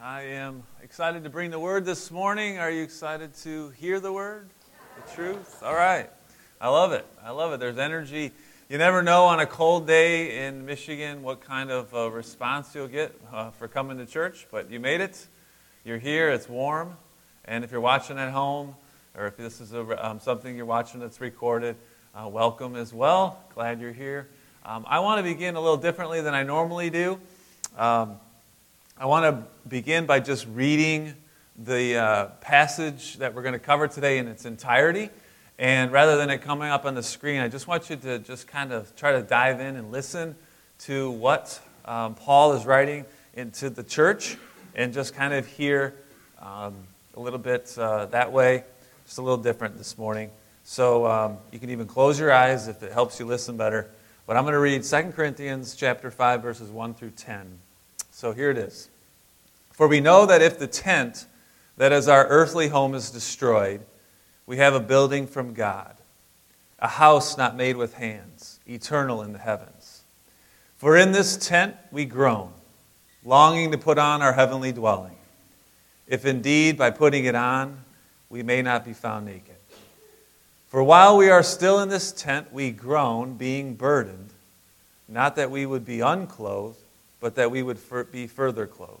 I am excited to bring the word this morning. Are you excited to hear the word? The truth? All right. I love it. I love it. There's energy. You never know on a cold day in Michigan what kind of response you'll get uh, for coming to church, but you made it. You're here. It's warm. And if you're watching at home, or if this is a, um, something you're watching that's recorded, uh, welcome as well. Glad you're here. Um, I want to begin a little differently than I normally do. Um, I want to begin by just reading the uh, passage that we're going to cover today in its entirety. And rather than it coming up on the screen, I just want you to just kind of try to dive in and listen to what um, Paul is writing into the church and just kind of hear um, a little bit uh, that way, just a little different this morning. So um, you can even close your eyes if it helps you listen better. But I'm going to read 2 Corinthians chapter 5 verses 1 through 10. So here it is. For we know that if the tent that is our earthly home is destroyed, we have a building from God, a house not made with hands, eternal in the heavens. For in this tent we groan, longing to put on our heavenly dwelling, if indeed by putting it on we may not be found naked. For while we are still in this tent, we groan, being burdened, not that we would be unclothed but that we would be further clothed,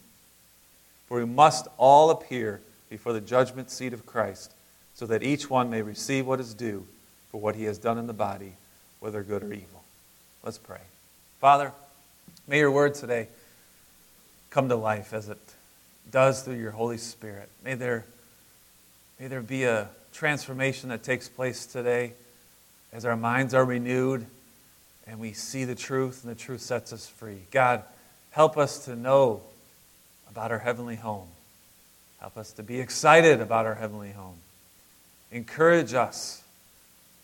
For we must all appear before the judgment seat of Christ, so that each one may receive what is due for what he has done in the body, whether good or evil. Let's pray. Father, may your word today come to life as it does through your Holy Spirit. May there, may there be a transformation that takes place today as our minds are renewed and we see the truth and the truth sets us free. God, help us to know about our heavenly home. Help us to be excited about our heavenly home. Encourage us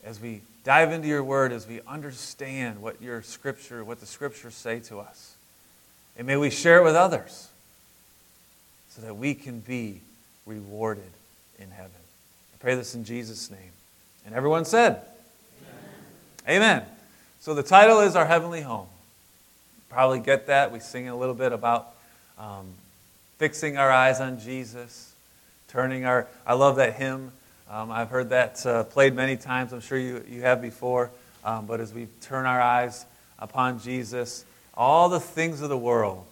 as we dive into your word, as we understand what your scripture, what the scriptures say to us. And may we share it with others so that we can be rewarded in heaven. I pray this in Jesus' name. And everyone said, Amen. Amen. So the title is Our Heavenly Home. Probably get that. We sing a little bit about um, fixing our eyes on Jesus, turning our. I love that hymn. Um, I've heard that uh, played many times. I'm sure you, you have before. Um, but as we turn our eyes upon Jesus, all the things of the world,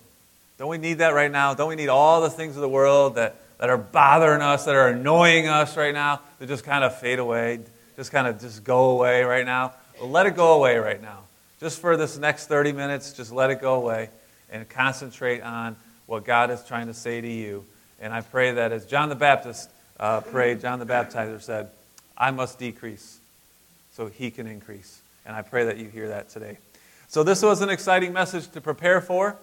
don't we need that right now? Don't we need all the things of the world that, that are bothering us, that are annoying us right now, to just kind of fade away, just kind of just go away right now? Well, let it go away right now. Just for this next 30 minutes, just let it go away and concentrate on what God is trying to say to you. And I pray that as John the Baptist uh, prayed, John the Baptizer said, I must decrease so he can increase. And I pray that you hear that today. So, this was an exciting message to prepare for.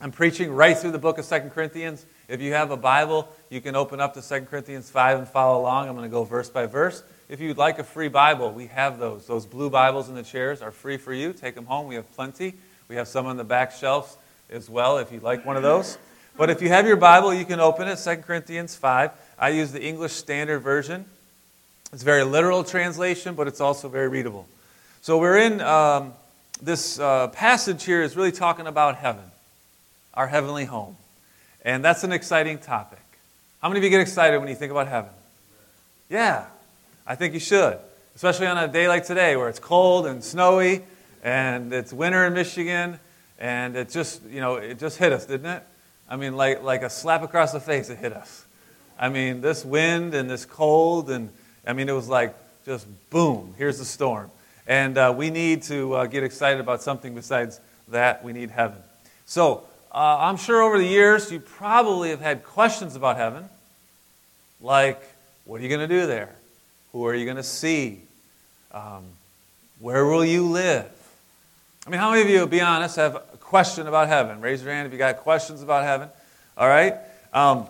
I'm preaching right through the book of 2 Corinthians. If you have a Bible, you can open up to 2 Corinthians 5 and follow along. I'm going to go verse by verse. If you'd like a free Bible, we have those. Those blue Bibles in the chairs are free for you. Take them home. We have plenty. We have some on the back shelves as well if you'd like one of those. But if you have your Bible, you can open it, 2 Corinthians 5. I use the English Standard Version. It's very literal translation, but it's also very readable. So we're in um, this uh, passage here is really talking about heaven, our heavenly home. And that's an exciting topic. How many of you get excited when you think about heaven? Yeah, I think you should. Especially on a day like today where it's cold and snowy and it's winter in Michigan and it just, you know, it just hit us, didn't it? I mean, like, like a slap across the face, it hit us. I mean, this wind and this cold, and I mean, it was like just boom, here's the storm. And uh, we need to uh, get excited about something besides that. We need heaven. So, uh, I'm sure over the years you probably have had questions about heaven, like, what are you going to do there? Who are you going to see? Um, where will you live? I mean, how many of you, be honest, have a question about heaven? Raise your hand if you got questions about heaven. All right? Um,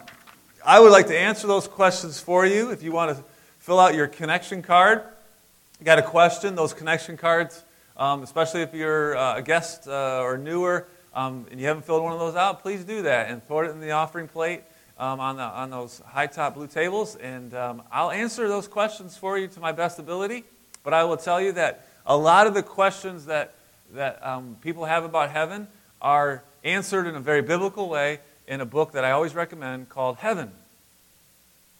I would like to answer those questions for you. If you want to fill out your connection card, you got a question, those connection cards, um, especially if you're uh, a guest uh, or newer um, and you haven't filled one of those out, please do that and throw it in the offering plate um, on, the, on those high top blue tables. And um, I'll answer those questions for you to my best ability. But I will tell you that a lot of the questions that, that um, people have about heaven are answered in a very biblical way in a book that I always recommend called Heaven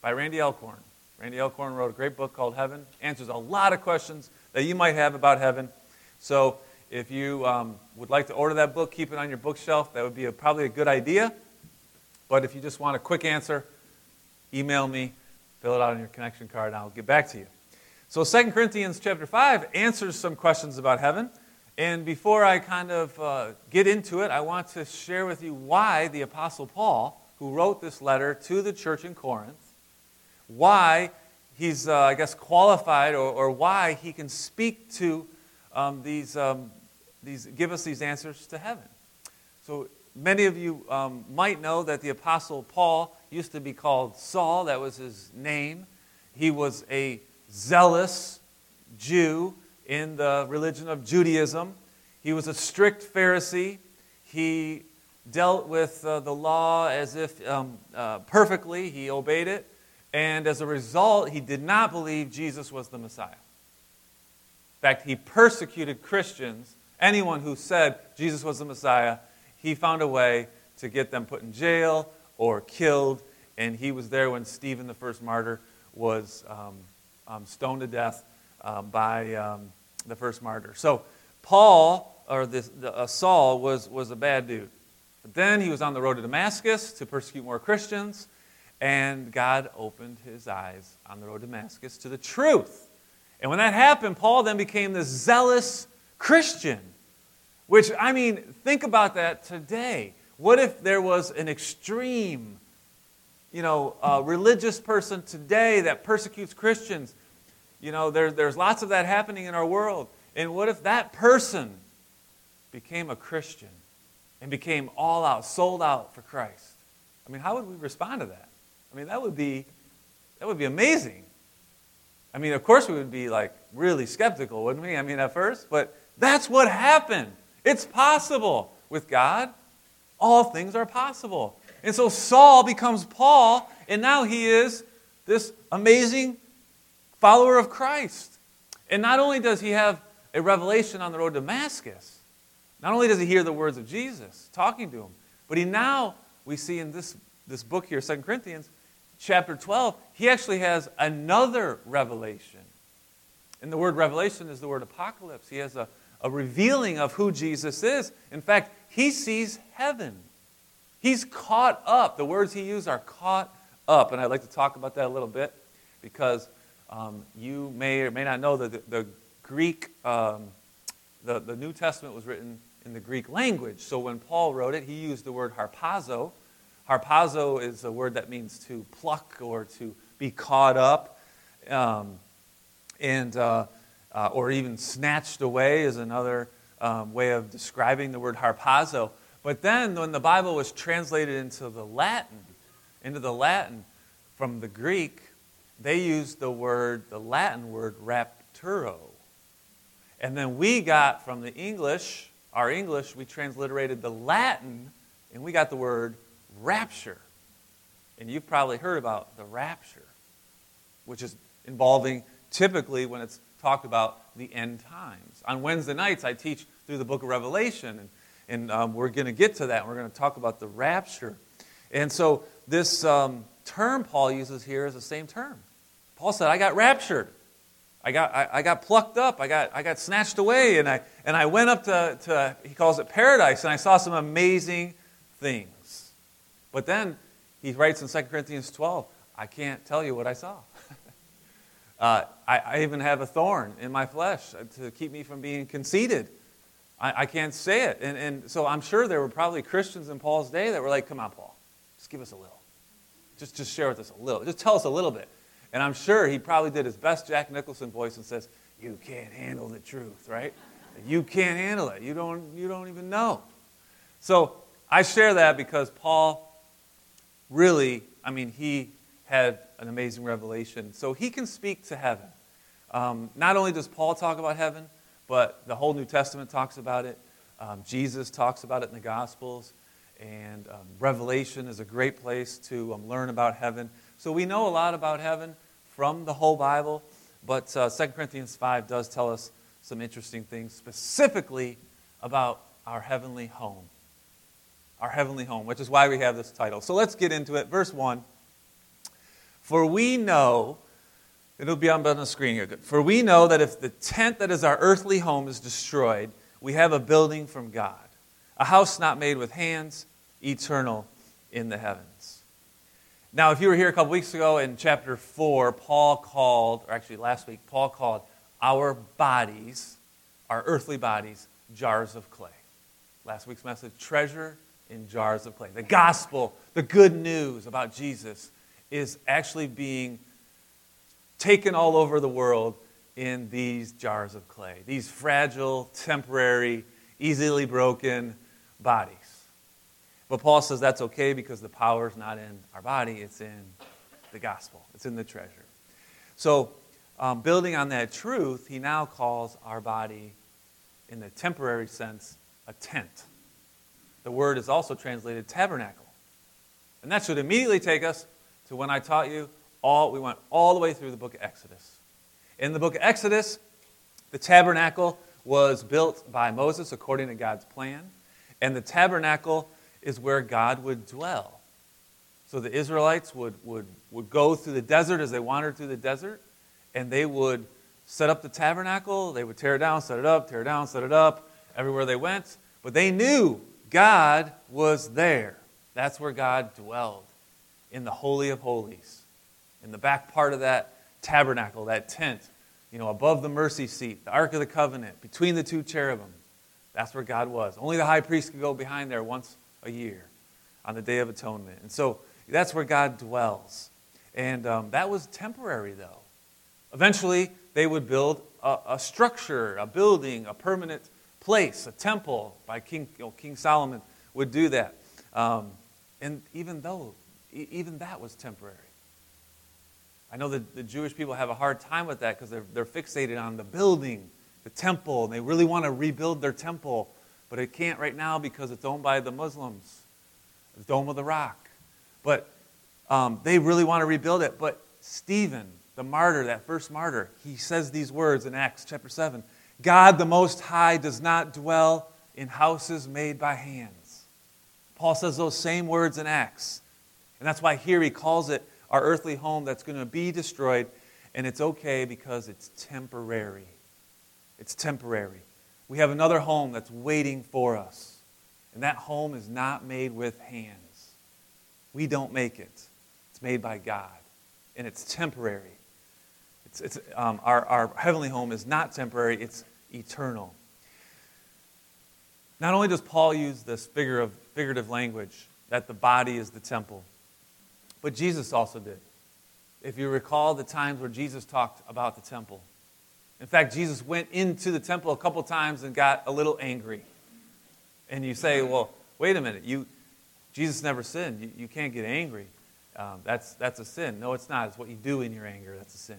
by Randy Alcorn. Randy Alcorn wrote a great book called Heaven, answers a lot of questions that you might have about heaven. So if you um, would like to order that book, keep it on your bookshelf. That would be a, probably a good idea. But if you just want a quick answer, email me, fill it out on your connection card, and I'll get back to you. So 2 Corinthians chapter 5 answers some questions about heaven. And before I kind of uh, get into it, I want to share with you why the Apostle Paul, who wrote this letter to the church in Corinth, why he's, uh, I guess, qualified or, or, why he can speak to um, these, um, these, give us these answers to heaven. So many of you um, might know that the Apostle Paul used to be called Saul, that was his name. He was a zealous Jew in the religion of Judaism. He was a strict Pharisee. He dealt with uh, the law as if um, uh, perfectly, he obeyed it. And as a result, he did not believe Jesus was the Messiah. In fact, he persecuted Christians, anyone who said Jesus was the Messiah, he found a way to get them put in jail or killed. And he was there when Stephen, the first martyr, was um, um, stoned to death um, by um, the first martyr. So, Paul, or this, the, uh, Saul, was, was a bad dude. But then he was on the road to Damascus to persecute more Christians. And God opened his eyes on the road to Damascus to the truth. And when that happened, Paul then became this zealous Christian. Which, I mean, think about that today. What if there was an extreme, you know, uh, religious person today that persecutes Christians? You know, there, there's lots of that happening in our world. And what if that person became a Christian and became all out, sold out for Christ? I mean, how would we respond to that? I mean, that would be, that would be amazing. I mean, of course, we would be like really skeptical, wouldn't we? I mean, at first, but that's what happened. It's possible with God. All things are possible. And so Saul becomes Paul, and now he is this amazing follower of Christ. And not only does he have a revelation on the road to Damascus, not only does he hear the words of Jesus talking to him, but he now, we see in this, this book here, 2 Corinthians, chapter 12, he actually has another revelation. And the word revelation is the word apocalypse. He has a, a revealing of who Jesus is. In fact, he sees heaven. He's caught up. The words he used are caught up. And I'd like to talk about that a little bit because um, you may or may not know that the, the Greek, um, the, the New Testament was written in the Greek language. So when Paul wrote it, he used the word harpazo, Harpazo is a word that means to pluck or to be caught up, um, and uh, uh, or even snatched away is another um, way of describing the word harpazo. But then, when the Bible was translated into the Latin, into the Latin from the Greek, they used the word, the Latin word, rapturo. And then we got from the English, our English, we transliterated the Latin, and we got the word rapture. And you've probably heard about the rapture, which is involving typically when it's talked about the end times. On Wednesday nights, I teach through the book of Revelation, and, and um, we're going to get to that. We're going to talk about the rapture. And so, this um, term Paul uses here is the same term. Paul said, I got raptured. I got, I, I, got plucked up. I got, I got snatched away. And I, and I went up to, to, he calls it paradise, and I saw some amazing things. But then he writes in 2 Corinthians 12, I can't tell you what I saw. uh, I, I, even have a thorn in my flesh to keep me from being conceited. I, I can't say it. And, and so I'm sure there were probably Christians in Paul's day that were like, come on, Paul, just give us a little. Just, just share with us a little. Just tell us a little bit. And I'm sure he probably did his best Jack Nicholson voice and says, You can't handle the truth, right? You can't handle it. You don't, you don't even know. So I share that because Paul really, I mean, he had an amazing revelation. So he can speak to heaven. Um, not only does Paul talk about heaven, but the whole New Testament talks about it. Um, Jesus talks about it in the Gospels. And um, Revelation is a great place to um, learn about heaven. So we know a lot about heaven from the whole Bible, but uh, 2 Corinthians 5 does tell us some interesting things, specifically about our heavenly home. Our heavenly home, which is why we have this title. So let's get into it. Verse 1 For we know, it'll be on the screen here. For we know that if the tent that is our earthly home is destroyed, we have a building from God a house not made with hands, eternal in the heavens. Now, if you were here a couple weeks ago in chapter 4, Paul called, or actually last week, Paul called our bodies, our earthly bodies, jars of clay. Last week's message treasure in jars of clay. The gospel, the good news about Jesus, is actually being taken all over the world in these jars of clay. These fragile, temporary, easily broken, bodies. But Paul says that's okay because the power is not in our body, it's in the gospel, it's in the treasure. So, um, building on that truth, he now calls our body, in the temporary sense, a tent. The word is also translated tabernacle. And that should immediately take us to when I taught you all, we went all the way through the book of Exodus. In the book of Exodus, the tabernacle was built by Moses according to God's plan. And the tabernacle is where God would dwell. So the Israelites would, would, would go through the desert as they wandered through the desert, and they would set up the tabernacle. They would tear it down, set it up, tear it down, set it up, everywhere they went. But they knew God was there. That's where God dwelled, in the Holy of Holies, in the back part of that tabernacle, that tent, you know, above the mercy seat, the Ark of the Covenant, between the two cherubim. That's where God was. Only the high priest could go behind there once a year on the Day of Atonement. And so that's where God dwells. And um, that was temporary, though. Eventually, they would build a, a, structure, a building, a permanent place, a temple. By King, you know, King Solomon would do that. Um, and even though, even that was temporary. I know that the Jewish people have a hard time with that because they're, they're fixated on the building the temple, and they really want to rebuild their temple, but it can't right now because it's owned by the Muslims, the Dome of the Rock. But um, they really want to rebuild it. But Stephen, the martyr, that first martyr, he says these words in Acts chapter 7 God the Most High does not dwell in houses made by hands. Paul says those same words in Acts. And that's why here he calls it our earthly home that's going to be destroyed. And it's okay because it's temporary. It's temporary. We have another home that's waiting for us. And that home is not made with hands. We don't make it, it's made by God. And it's temporary. It's, it's, um, our, our heavenly home is not temporary, it's eternal. Not only does Paul use this figure of, figurative language, that the body is the temple, but Jesus also did. If you recall the times where Jesus talked about the temple, in fact, Jesus went into the temple a couple times and got a little angry. And you say, well, wait a minute. You, Jesus never sinned. You, you can't get angry. Um, that's, that's a sin. No, it's not. It's what you do in your anger that's a sin.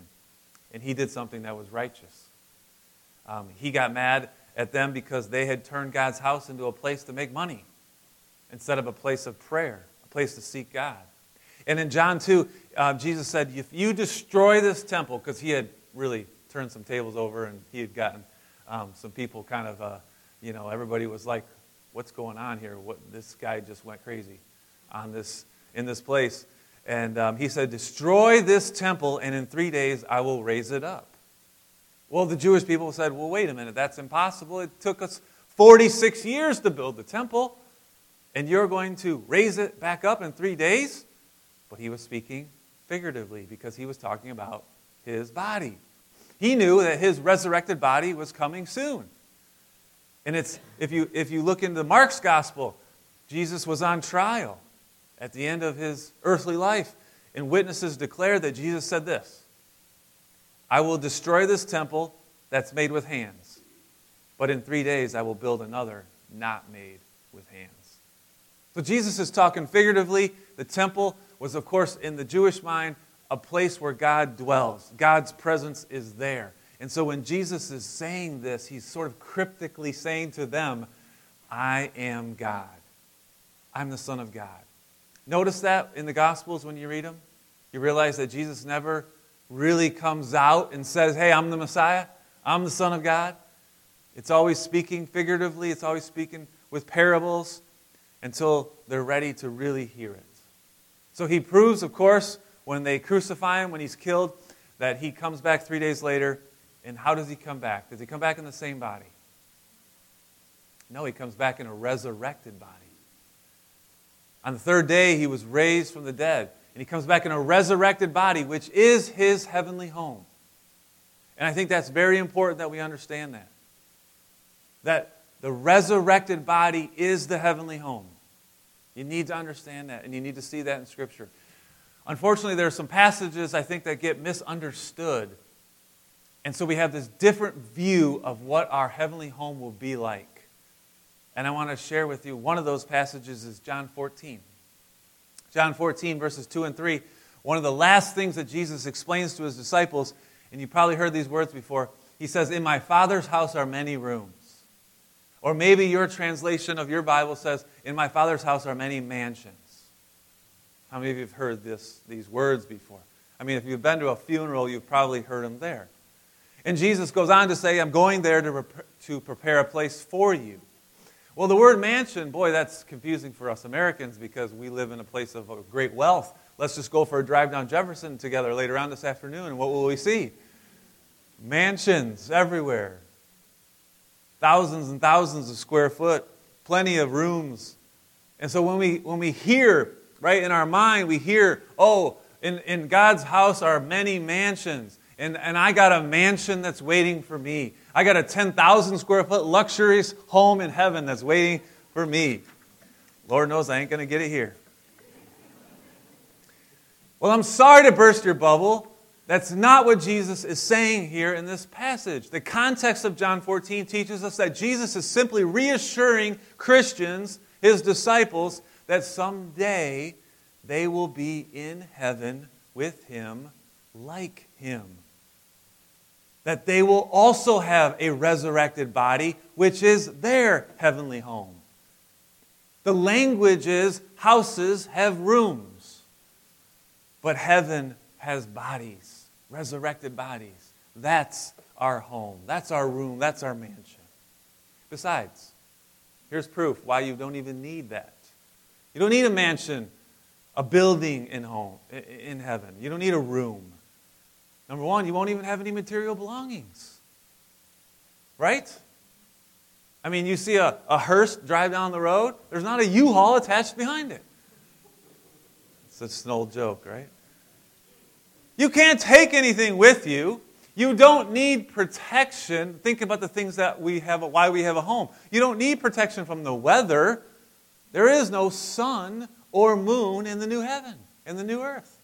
And he did something that was righteous. Um, he got mad at them because they had turned God's house into a place to make money instead of a place of prayer, a place to seek God. And in John 2, uh, Jesus said, If you destroy this temple, because he had really turned some tables over, and he had gotten um, some people kind of, uh, you know, everybody was like, "What's going on here? What this guy just went crazy on this in this place." And um, he said, "Destroy this temple, and in three days I will raise it up." Well, the Jewish people said, "Well, wait a minute, that's impossible. It took us 46 years to build the temple, and you're going to raise it back up in three days?" But he was speaking figuratively because he was talking about his body. He knew that his resurrected body was coming soon. And it's, if, you, if you look into Mark's gospel, Jesus was on trial at the end of his earthly life. And witnesses declare that Jesus said this I will destroy this temple that's made with hands, but in three days I will build another not made with hands. So Jesus is talking figuratively. The temple was, of course, in the Jewish mind, a place where God dwells. God's presence is there. And so when Jesus is saying this, he's sort of cryptically saying to them, I am God. I'm the Son of God. Notice that in the Gospels when you read them? You realize that Jesus never really comes out and says, Hey, I'm the Messiah. I'm the Son of God. It's always speaking figuratively, it's always speaking with parables until they're ready to really hear it. So he proves, of course, when they crucify him, when he's killed, that he comes back three days later. And how does he come back? Does he come back in the same body? No, he comes back in a resurrected body. On the third day, he was raised from the dead. And he comes back in a resurrected body, which is his heavenly home. And I think that's very important that we understand that. That the resurrected body is the heavenly home. You need to understand that, and you need to see that in Scripture. Unfortunately, there are some passages I think that get misunderstood. And so we have this different view of what our heavenly home will be like. And I want to share with you one of those passages is John 14. John 14, verses 2 and 3. One of the last things that Jesus explains to his disciples, and you probably heard these words before. He says, In my Father's house are many rooms. Or maybe your translation of your Bible says, In my Father's house are many mansions. How many of you have heard this, these words before? I mean, if you've been to a funeral, you've probably heard them there. And Jesus goes on to say, I'm going there to, rep- to prepare a place for you. Well, the word mansion, boy, that's confusing for us Americans because we live in a place of great wealth. Let's just go for a drive down Jefferson together later on this afternoon, and what will we see? Mansions everywhere. Thousands and thousands of square foot, plenty of rooms. And so when we, when we hear, right, in our mind, we hear, oh, in, in God's house are many mansions, and, and I got a mansion that's waiting for me. I got a 10,000 square foot luxurious home in heaven that's waiting for me. Lord knows I ain't going to get it here. Well, I'm sorry to burst your bubble. That's not what Jesus is saying here in this passage. The context of John 14 teaches us that Jesus is simply reassuring Christians, his disciples, that someday they will be in heaven with him like him that they will also have a resurrected body, which is their heavenly home. The language is houses have rooms, but heaven has bodies, resurrected bodies. That's our home. That's our room. That's our mansion. Besides, here's proof why you don't even need that. You don't need a mansion, a building in home in heaven. You don't need a room. Number one, you won't even have any material belongings. Right? I mean, you see a, a hearse drive down the road, there's not a U Haul attached behind it. It's just an old joke, right? You can't take anything with you. You don't need protection. Think about the things that we have, why we have a home. You don't need protection from the weather. There is no sun or moon in the new heaven, in the new earth.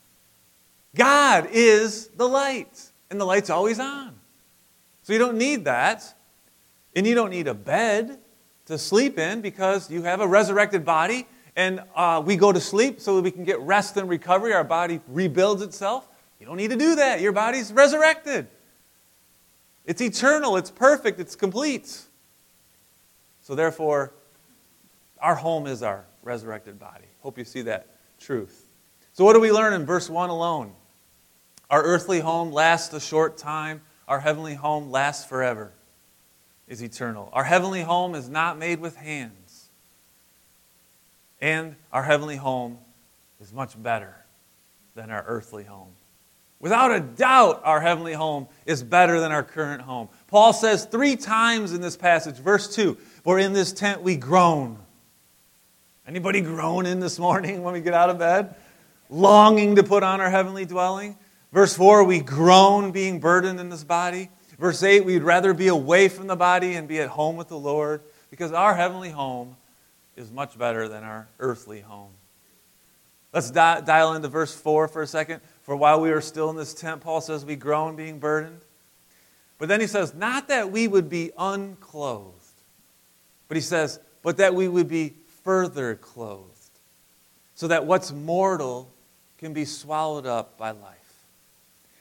God is the light, and the light's always on. So you don't need that. And you don't need a bed to sleep in because you have a resurrected body, and uh, we go to sleep so we can get rest and recovery. Our body rebuilds itself. You don't need to do that. Your body's resurrected. It's eternal, it's perfect, it's complete. So, therefore, our home is our resurrected body. Hope you see that truth. So, what do we learn in verse 1 alone? Our earthly home lasts a short time, our heavenly home lasts forever, is eternal. Our heavenly home is not made with hands. And our heavenly home is much better than our earthly home. Without a doubt, our heavenly home is better than our current home. Paul says three times in this passage, verse 2, For in this tent we groan. Anybody groan in this morning when we get out of bed? Longing to put on our heavenly dwelling? Verse 4, we groan being burdened in this body. Verse 8, we'd rather be away from the body and be at home with the Lord because our heavenly home is much better than our earthly home. Let's di- dial into verse 4 for a second. For while we are still in this tent, Paul says we groan being burdened. But then he says, not that we would be unclothed, but he says, but that we would be further clothed, so that what's mortal can be swallowed up by life.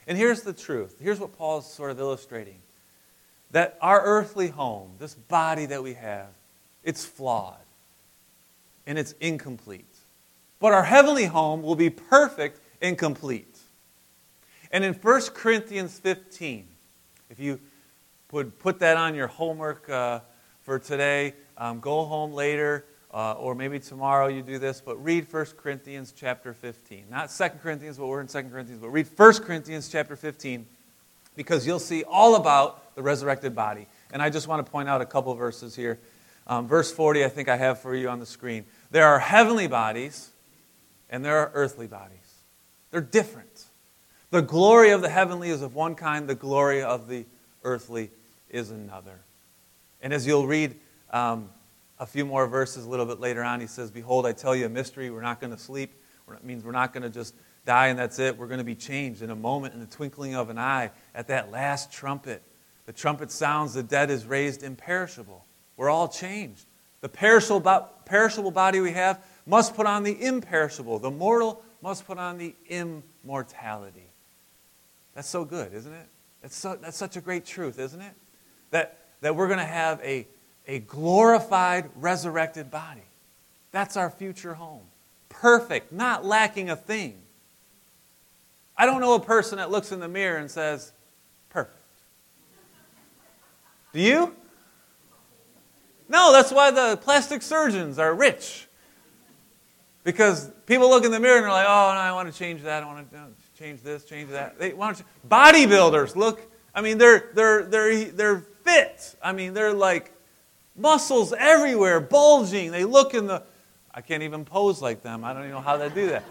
And here's the truth. Here's what Paul's sort of illustrating that our earthly home, this body that we have, it's flawed and it's incomplete. But our heavenly home will be perfect and complete. And in 1 Corinthians 15, if you would put that on your homework uh, for today, um, go home later, uh, or maybe tomorrow you do this, but read 1 Corinthians chapter 15. Not 2 Corinthians, but we're in 2 Corinthians, but read 1 Corinthians chapter 15 because you'll see all about the resurrected body. And I just want to point out a couple verses here. Um, verse 40, I think I have for you on the screen. There are heavenly bodies and there are earthly bodies, they're different. The glory of the heavenly is of one kind, the glory of the earthly is another. And as you'll read um, a few more verses a little bit later on, he says, Behold, I tell you a mystery. We're not going to sleep. It means we're not going to just die and that's it. We're going to be changed in a moment, in the twinkling of an eye, at that last trumpet. The trumpet sounds, the dead is raised imperishable. We're all changed. The perishable, body we have must put on the imperishable. The mortal must put on the immortality. That's so good, isn't it? That's, so, that's such a great truth, isn't it? That, that we're going to have a, a glorified, resurrected body. That's our future home. Perfect, not lacking a thing. I don't know a person that looks in the mirror and says, perfect. Do you? No, that's why the plastic surgeons are rich. Because people look in the mirror and they're like, oh, no, I want to change that. I want to change this, change that. They want bodybuilders look. I mean, they're they're they're they're fit. I mean, they're like muscles everywhere, bulging. They look in the. I can't even pose like them. I don't even know how they do that.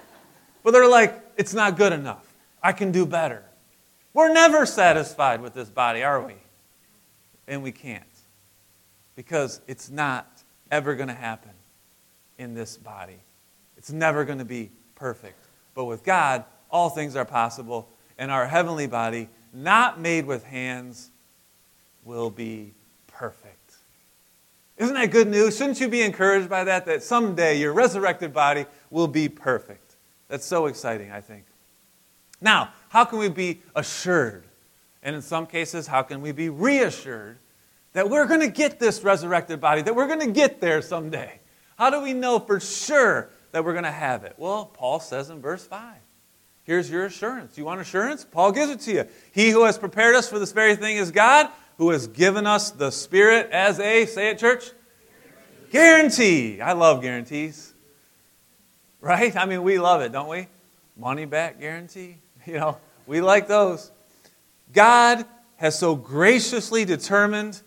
But they're like, it's not good enough. I can do better. We're never satisfied with this body, are we? And we can't. Because it's not ever going to happen in this body. It's never going to be perfect. But with God, all things are possible, and our heavenly body, not made with hands, will be perfect. Isn't that good news? Shouldn't you be encouraged by that? That someday your resurrected body will be perfect. That's so exciting, I think. Now, how can we be assured? And in some cases, how can we be reassured that we're going to get this resurrected body, that we're going to get there someday? How do we know for sure that we're going to have it? Well, Paul says in verse 5 Here's your assurance. You want assurance? Paul gives it to you. He who has prepared us for this very thing is God, who has given us the Spirit as a, say it, church? Guarantee. I love guarantees. Right? I mean, we love it, don't we? Money back guarantee. You know, we like those. God has so graciously determined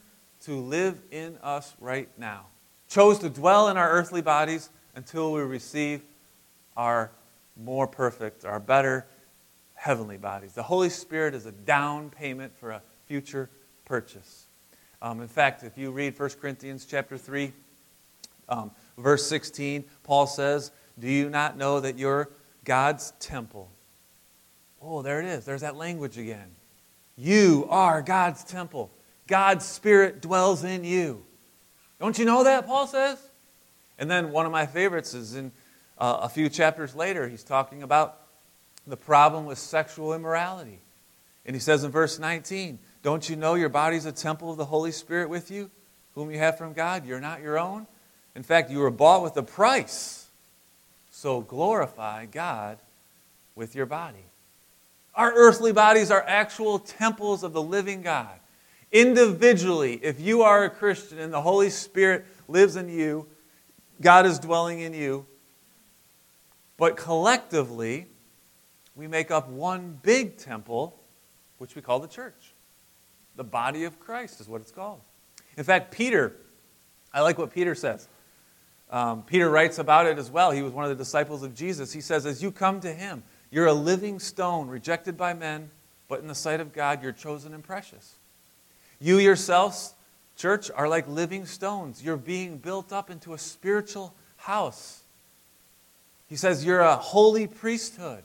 to live in us right now, chose to dwell in our earthly bodies until we receive our more perfect, our better heavenly bodies. The Holy Spirit is a down payment for a future purchase. Um, in fact, if you read 1 Corinthians chapter 3, um, verse 16, Paul says, Do you not know that you're God's temple? Oh, there it is. There's that language again. You are God's temple. God's Spirit dwells in you. Don't you know that, Paul says? And then one of my favorites is in uh, a few chapters later, he's talking about the problem with sexual immorality. And he says in verse 19, Don't you know your body's a temple of the Holy Spirit with you, whom you have from God? You're not your own. In fact, you were bought with a price. So glorify God with your body. Our earthly bodies are actual temples of the living God. Individually, if you are a Christian and the Holy Spirit lives in you, God is dwelling in you, but collectively, we make up one big temple, which we call the church. The body of Christ is what it's called. In fact, Peter, I like what Peter says. Um, Peter writes about it as well. He was one of the disciples of Jesus. He says, As you come to him, you're a living stone, rejected by men, but in the sight of God, you're chosen and precious. You yourselves, church, are like living stones. You're being built up into a spiritual house he says, You're a holy priesthood.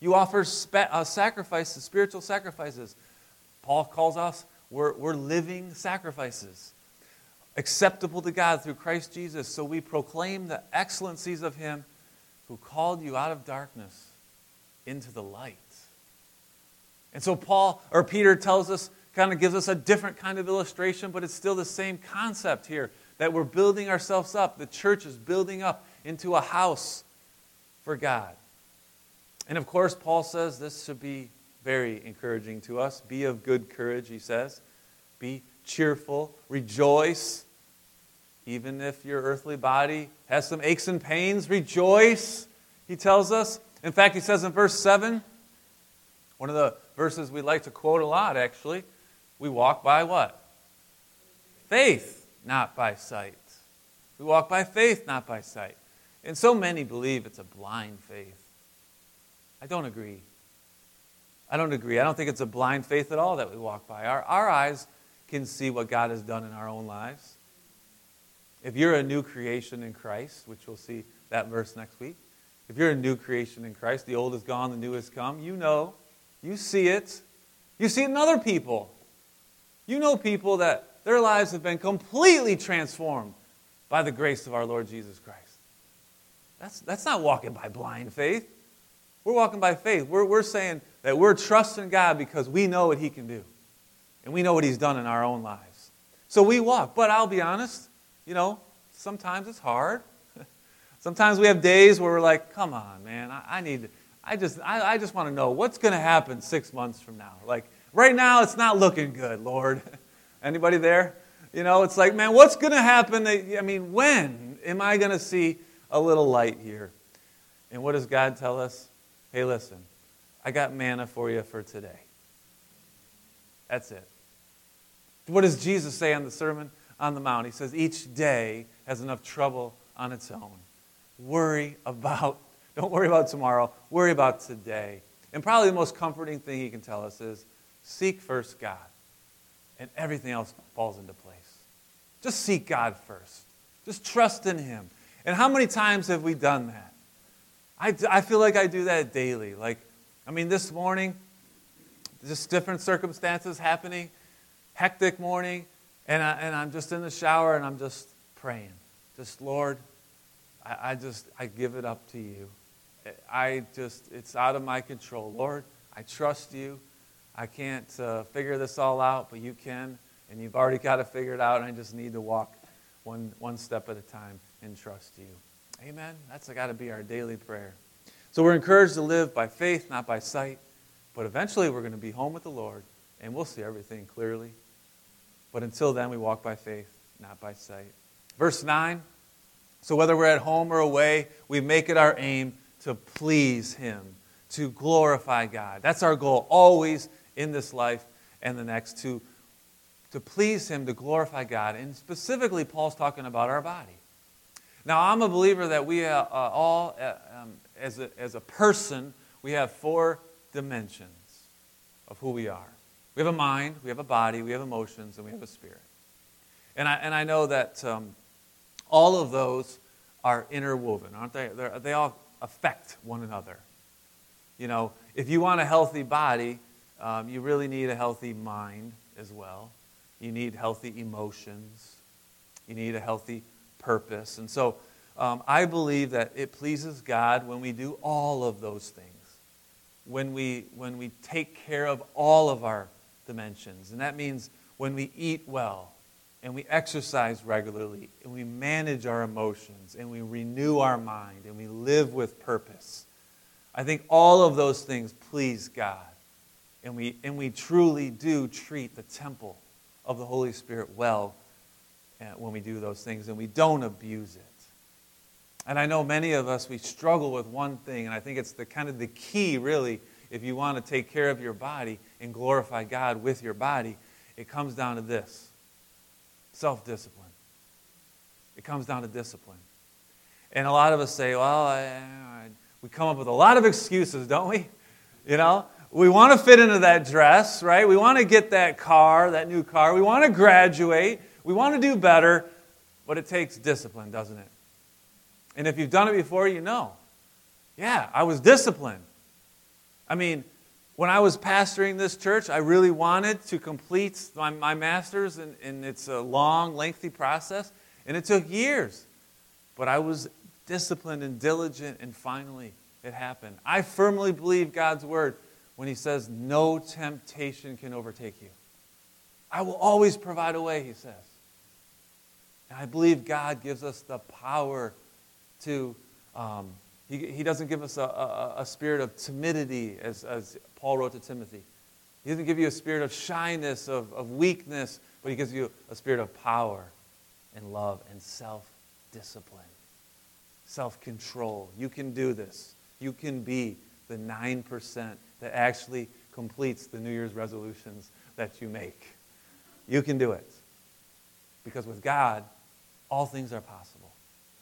You offer spe- uh, sacrifices, spiritual sacrifices. Paul calls us, we're, we're living sacrifices, acceptable to God through Christ Jesus. So we proclaim the excellencies of Him who called you out of darkness into the light. And so Paul or Peter tells us, kind of gives us a different kind of illustration, but it's still the same concept here that we're building ourselves up. The church is building up into a house for God. And of course, Paul says this should be very encouraging to us. Be of good courage, he says. Be cheerful, rejoice. Even if your earthly body has some aches and pains, rejoice, he tells us. In fact, he says in verse 7, one of the verses we like to quote a lot, actually, we walk by what? Faith, not by sight. We walk by faith, not by sight. And so many believe it's a blind faith. I don't agree. I don't agree. I don't think it's a blind faith at all that we walk by. Our, our eyes can see what God has done in our own lives. If you're a new creation in Christ, which we'll see that verse next week, if you're a new creation in Christ, the old is gone, the new has come, you know, you see it. You see it in other people. You know people that their lives have been completely transformed by the grace of our Lord Jesus Christ. That's, that's not walking by blind faith. We're walking by faith. We're, we're saying that we're trusting God because we know what He can do. And we know what He's done in our own lives. So we walk. But I'll be honest, you know, sometimes it's hard. sometimes we have days where we're like, come on, man, I, I need, I just, I, I just want to know what's going to happen six months from now. Like, right now, it's not looking good, Lord. Anybody there? You know, it's like, man, what's going to happen? I mean, when am I going to see a little light here? And what does God tell us? Hey, listen, I got manna for you for today. That's it. What does Jesus say on the Sermon on the Mount? He says, each day has enough trouble on its own. Worry about, don't worry about tomorrow, worry about today. And probably the most comforting thing he can tell us is seek first God, and everything else falls into place. Just seek God first, just trust in him. And how many times have we done that? I, I feel like I do that daily. Like, I mean, this morning, just different circumstances happening, hectic morning, and, I, and I'm just in the shower and I'm just praying. Just, Lord, I, I just, I give it up to you. I just, it's out of my control. Lord, I trust you. I can't uh, figure this all out, but you can, and you've already got it figured out, and I just need to walk one, one step at a time and trust you. Amen. That's got to be our daily prayer. So we're encouraged to live by faith, not by sight. But eventually we're going to be home with the Lord and we'll see everything clearly. But until then, we walk by faith, not by sight. Verse 9 So whether we're at home or away, we make it our aim to please Him, to glorify God. That's our goal always in this life and the next, to, to please Him, to glorify God. And specifically, Paul's talking about our body. Now, I'm a believer that we uh, all, uh, um, as, a, as a person, we have four dimensions of who we are. We have a mind, we have a body, we have emotions, and we have a spirit. And I, and I know that um, all of those are interwoven, aren't they? They're, they all affect one another. You know, if you want a healthy body, um, you really need a healthy mind as well. You need healthy emotions. You need a healthy purpose. And so um, I believe that it pleases God when we do all of those things, when we, when we take care of all of our dimensions. And that means when we eat well, and we exercise regularly, and we manage our emotions, and we renew our mind, and we live with purpose. I think all of those things please God. And we, and we truly do treat the temple of the Holy Spirit well when we do those things and we don't abuse it. And I know many of us, we struggle with one thing, and I think it's the kind of the key, really, if you want to take care of your body and glorify God with your body, it comes down to this self discipline. It comes down to discipline. And a lot of us say, well, I, I, we come up with a lot of excuses, don't we? You know, we want to fit into that dress, right? We want to get that car, that new car. We want to graduate. We want to do better, but it takes discipline, doesn't it? And if you've done it before, you know. Yeah, I was disciplined. I mean, when I was pastoring this church, I really wanted to complete my, my master's, and, and it's a long, lengthy process, and it took years. But I was disciplined and diligent, and finally, it happened. I firmly believe God's word when He says, No temptation can overtake you. I will always provide a way, He says. And I believe God gives us the power to, um, he, he doesn't give us a, a, a spirit of timidity, as, as Paul wrote to Timothy. He doesn't give you a spirit of shyness, of, of weakness, but He gives you a spirit of power and love and self discipline, self control. You can do this. You can be the 9% that actually completes the New Year's resolutions that you make. You can do it. Because with God, all things are possible.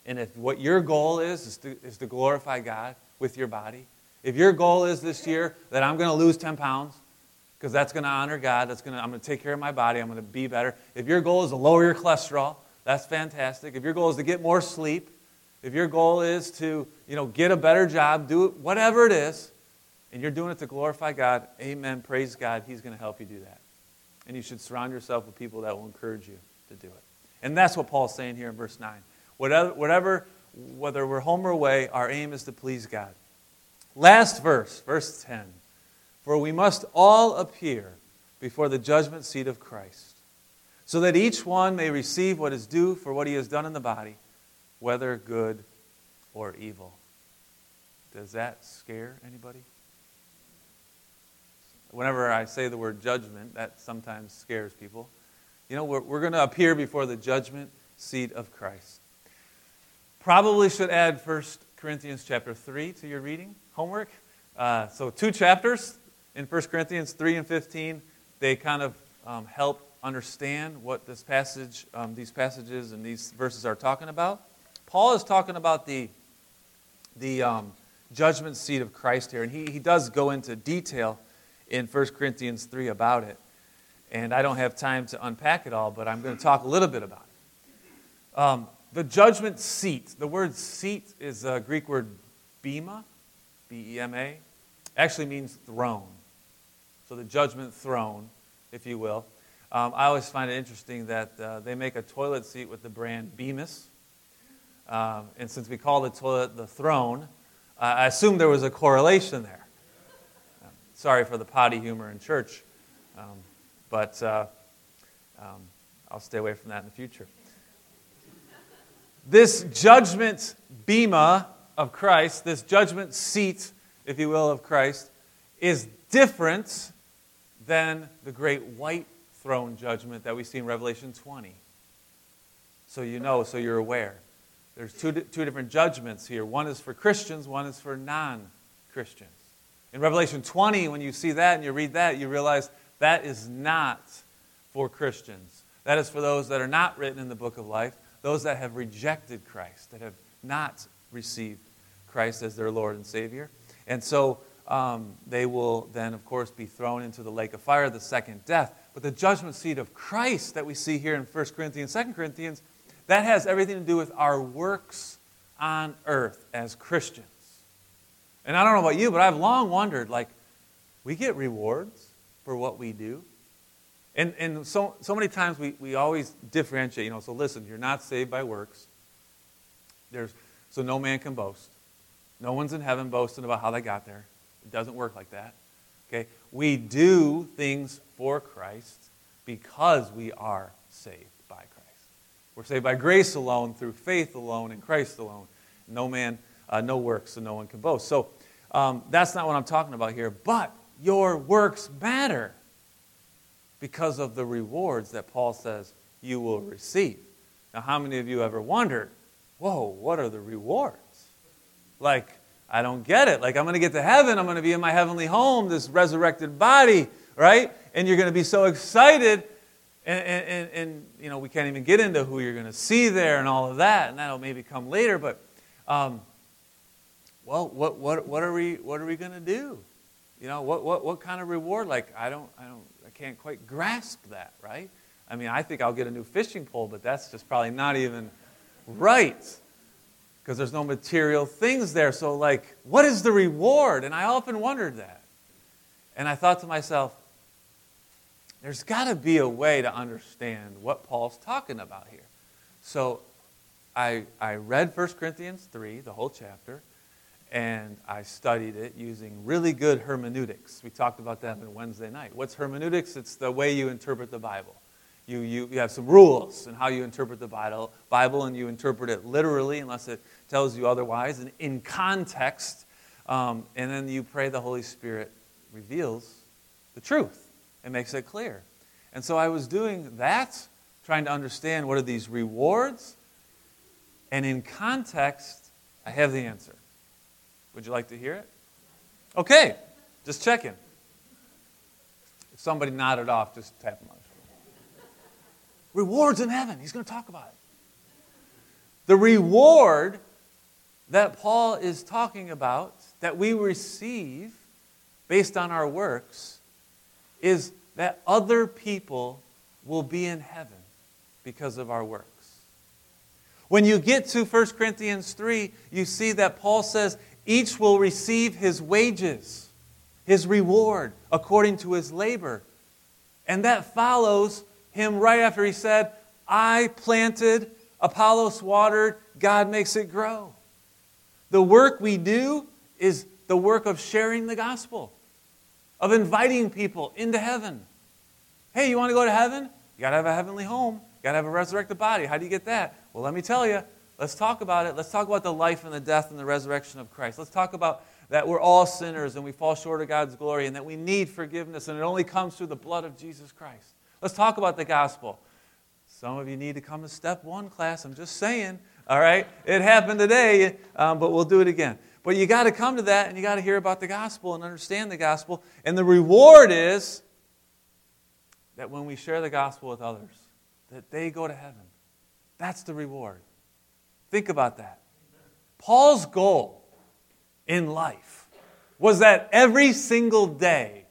And if what your goal is is to, is to glorify God with your body, if your goal is this year that I'm going to lose 10 pounds, because that's going to honor God, that's going to, I'm going to take care of my body, I'm going to be better. If your goal is to lower your cholesterol, that's fantastic. If your goal is to get more sleep, if your goal is to, you know, get a better job, do whatever it is, and you're doing it to glorify God, amen, praise God, He's going to help you do that. And you should surround yourself with people that will encourage you to do it. And that's what Paul's saying here in verse 9. Whatever, whatever, whether we're home or away, our aim is to please God. Last verse, verse 10. For we must all appear before the judgment seat of Christ, so that each one may receive what is due for what he has done in the body, whether good or evil. Does that scare anybody? Whenever I say the word judgment, that sometimes scares people. You know, we're, we're going to appear before the judgment seat of Christ. Probably should add 1 Corinthians chapter 3 to your reading homework. Uh, so, two chapters in 1 Corinthians 3 and 15. They kind of um, help understand what this passage, um, these passages and these verses are talking about. Paul is talking about the, the um, judgment seat of Christ here, and he, he does go into detail in 1 Corinthians 3 about it. And I don't have time to unpack it all, but I'm going to talk a little bit about it. Um, the judgment seat, the word seat is a Greek word bema, B E M A, actually means throne. So the judgment throne, if you will. Um, I always find it interesting that uh, they make a toilet seat with the brand Bemis. Um, and since we call the toilet the throne, uh, I assume there was a correlation there. Um, sorry for the potty humor in church. Um, but uh, um, I'll stay away from that in the future. This judgment bema of Christ, this judgment seat, if you will, of Christ, is different than the great white throne judgment that we see in Revelation 20. So you know, so you're aware. There's two, two different judgments here. One is for Christians, one is for non Christians. In Revelation 20, when you see that and you read that, you realize that is not for Christians. That is for those that are not written in the book of life, those that have rejected Christ, that have not received Christ as their Lord and Savior. And so um, they will then, of course, be thrown into the lake of fire, the second death. But the judgment seat of Christ that we see here in 1 Corinthians, 2 Corinthians, that has everything to do with our works on earth as Christians. And I don't know about you, but I've long wondered like, we get rewards for what we do. And, and so, so many times we, we always differentiate, you know, so listen, you're not saved by works. There's, so no man can boast. No one's in heaven boasting about how they got there. It doesn't work like that. Okay? We do things for Christ because we are saved by Christ. We're saved by grace alone, through faith alone, in Christ alone. No man, uh, no works, so no one can boast. So um, that's not what I'm talking about here. But your works matter because of the rewards that Paul says you will receive. Now, how many of you ever wondered, whoa, what are the rewards? Like, I don't get it. Like, I'm going to get to heaven, I'm going to be in my heavenly home, this resurrected body, right? And you're going to be so excited. And, and, and, you know, we can't even get into who you're going to see there and all of that, and that'll maybe come later. But, um, well, what, what, what are we, what are we going to do? You know, what, what, what kind of reward? Like, I don't, I don't, can't quite grasp that, right? I mean, I think I'll get a new fishing pole, but that's just probably not even right because there's no material things there. So, like, what is the reward? And I often wondered that. And I thought to myself, there's got to be a way to understand what Paul's talking about here. So I, I read 1 Corinthians 3, the whole chapter, and I studied it using really good hermeneutics. We talked about that on Wednesday night. What's hermeneutics? It's the way you interpret the Bible. You, you, you have some rules in how you interpret the Bible, Bible, and you interpret it literally unless it tells you otherwise, and in context. Um, and then you pray the Holy Spirit reveals the truth and makes it clear. And so I was doing that, trying to understand what are these rewards. And in context, I have the answer. Would you like to hear it? Okay, just checking. If somebody nodded off, just tap them on the shoulder. Rewards in heaven. He's going to talk about it. The reward that Paul is talking about, that we receive based on our works, is that other people will be in heaven because of our works. When you get to 1 Corinthians 3, you see that Paul says each will receive his wages, his reward, according to his labor. And that follows him right after he said, I planted, Apollos watered, God makes it grow. The work we do is the work of sharing the gospel, of inviting people into heaven. Hey, you want to go to heaven? You got to have a heavenly home. You got to have a resurrected body. How do you get that? Well, let me tell you. Let's talk about it. Let's talk about the life and the death and the resurrection of Christ. Let's talk about that we're all sinners and we fall short of God's glory and that we need forgiveness and it only comes through the blood of Jesus Christ. Let's talk about the gospel. Some of you need to come to step one class. I'm just saying. All right? It happened today, um, but we'll do it again. But you got to come to that and you got to hear about the gospel and understand the gospel. And the reward is that when we share the gospel with others, that they go to heaven. That's the reward. Think about that. Paul's goal in life was that every single day,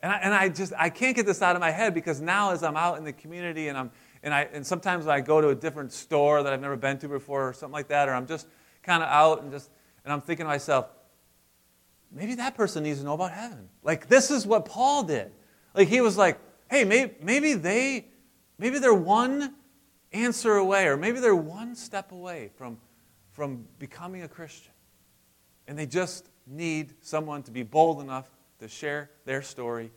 and I, and I just I can't get this out of my head because now as I'm out in the community and I'm and I and sometimes I go to a different store that I've never been to before or something like that, or I'm just kind of out and just and I'm thinking to myself, maybe that person needs to know about heaven. Like this is what Paul did. Like he was like, hey, maybe, maybe they maybe they're one answer away, or maybe they're one step away from, from becoming a Christian. And they just need someone to be bold enough to share their story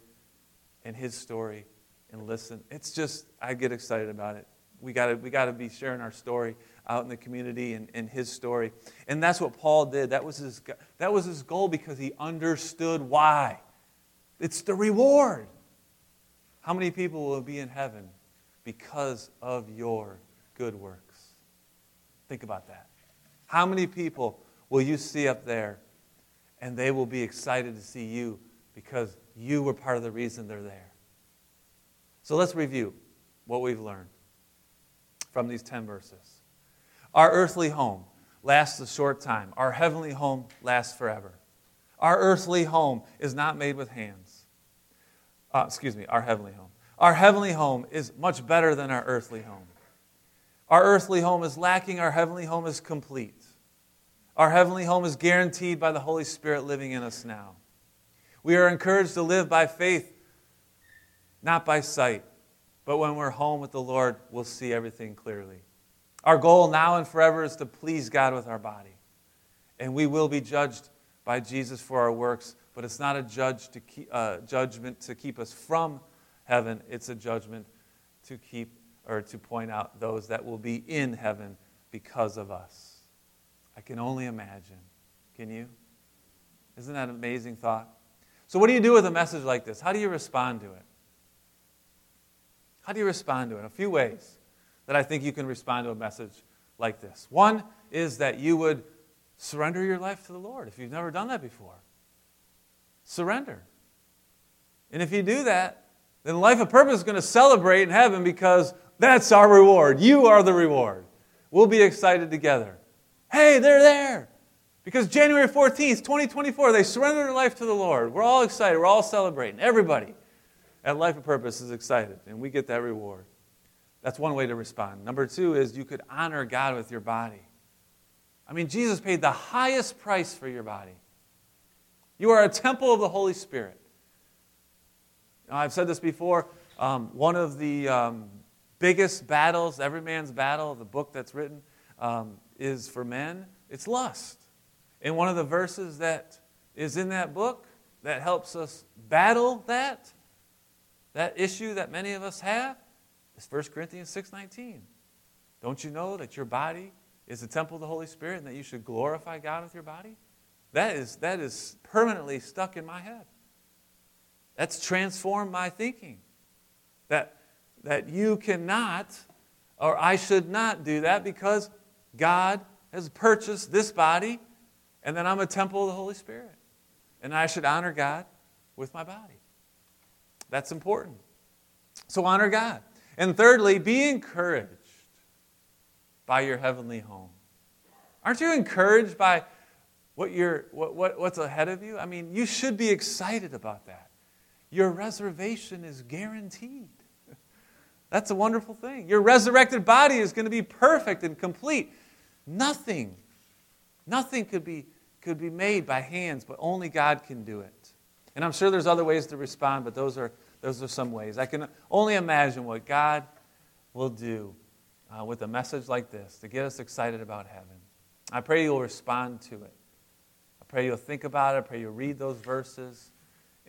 and his story and listen. It's just, I get excited about it. We got we to be sharing our story out in the community and, and his story. And that's what Paul did. That was, his, that was his goal because he understood why. It's the reward. How many people will be in heaven because of your good works. Think about that. How many people will you see up there and they will be excited to see you because you were part of the reason they're there? So let's review what we've learned from these 10 verses. Our earthly home lasts a short time, our heavenly home lasts forever. Our earthly home is not made with hands. Uh, excuse me, our heavenly home. Our heavenly home is much better than our earthly home. Our earthly home is lacking, our heavenly home is complete. Our heavenly home is guaranteed by the Holy Spirit living in us now. We are encouraged to live by faith, not by sight. But when we're home with the Lord, we'll see everything clearly. Our goal now and forever is to please God with our body. And we will be judged by Jesus for our works, but it's not a judge to keep, uh, judgment to keep us from heaven, it's a judgment to keep or to point out those that will be in heaven because of us. I can only imagine. Can you? Isn't that an amazing thought? So, what do you do with a message like this? How do you respond to it? How do you respond to it? A few ways that I think you can respond to a message like this. One is that you would surrender your life to the Lord if you've never done that before. Surrender. And if you do that, then Life of Purpose is going to celebrate in heaven because that's our reward. You are the reward. We'll be excited together. Hey, they're there. Because January 14th, 2024, they surrendered their life to the Lord. We're all excited. We're all celebrating. Everybody at Life of Purpose is excited, and we get that reward. That's one way to respond. Number two is you could honor God with your body. I mean, Jesus paid the highest price for your body. You are a temple of the Holy Spirit. I've said this before. Um, one of the um, biggest battles, every man's battle, the book that's written, um, is for men. It's lust. And one of the verses that is in that book that helps us battle that, that issue that many of us have, is 1 Corinthians 6.19. Don't you know that your body is the temple of the Holy Spirit and that you should glorify God with your body? That is, that is permanently stuck in my head. That's transformed my thinking. That, that you cannot, or I should not do that because God has purchased this body and then I'm a temple of the Holy Spirit. And I should honor God with my body. That's important. So honor God. And thirdly, be encouraged by your heavenly home. Aren't you encouraged by what you're, what, what, what's ahead of you? I mean, you should be excited about that. Your reservation is guaranteed. That's a wonderful thing. Your resurrected body is going to be perfect and complete. Nothing, nothing could be, could be made by hands, but only God can do it. And I'm sure there's other ways to respond, but those are, those are some ways. I can only imagine what God will do uh, with a message like this to get us excited about heaven. I pray you'll respond to it. I pray you'll think about it. I pray you'll read those verses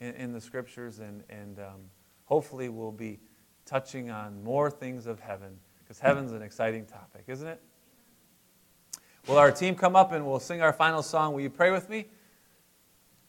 in, in the scriptures, and, and um, hopefully we'll be touching on more things of heaven because heaven's an exciting topic, isn't it? Will our team come up and we'll sing our final song? Will you pray with me?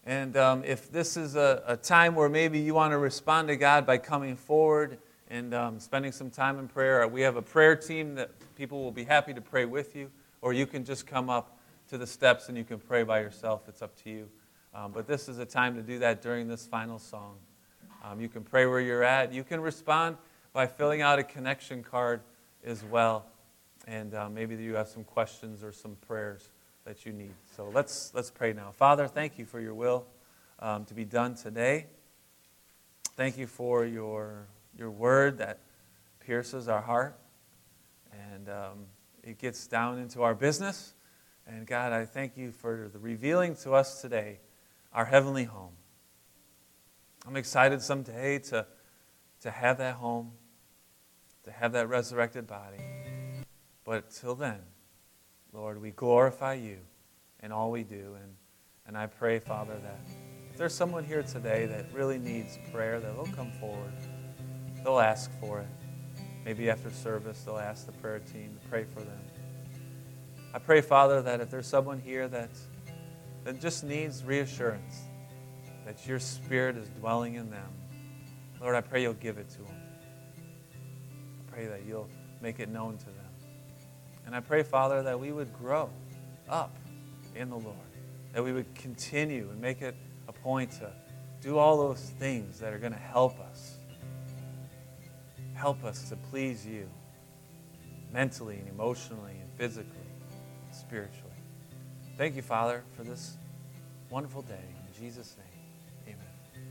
And um, if this is a, a, time where maybe you want to respond to God by coming forward and um, spending some time in prayer, we have a prayer team that people will be happy to pray with you, or you can just come up to the steps and you can pray by yourself. It's up to you. Um, but this is a time to do that during this final song. Um, you can pray where you're at. You can respond by filling out a connection card as well. And uh, maybe you have some questions or some prayers that you need. So let's, let's pray now. Father, thank you for your will um, to be done today. Thank you for your, your word that pierces our heart and um, it gets down into our business. And God, I thank you for the revealing to us today our heavenly home. I'm excited someday to, to have that home, to have that resurrected body. But till then, Lord, we glorify you in all we do. And, and I pray, Father, that if there's someone here today that really needs prayer, that they'll come forward. They'll ask for it. Maybe after service, they'll ask the prayer team to pray for them. I pray, Father, that if there's someone here that, that just needs reassurance, that your Spirit is dwelling in them, Lord, I pray you'll give it to them. I pray that you'll make it known to them. And I pray, Father, that we would grow up in the Lord, that we would continue and make it a point to do all those things that are going to help us. Help us to please you mentally and emotionally and physically, and spiritually. Thank you, Father, for this wonderful day. In Jesus' name.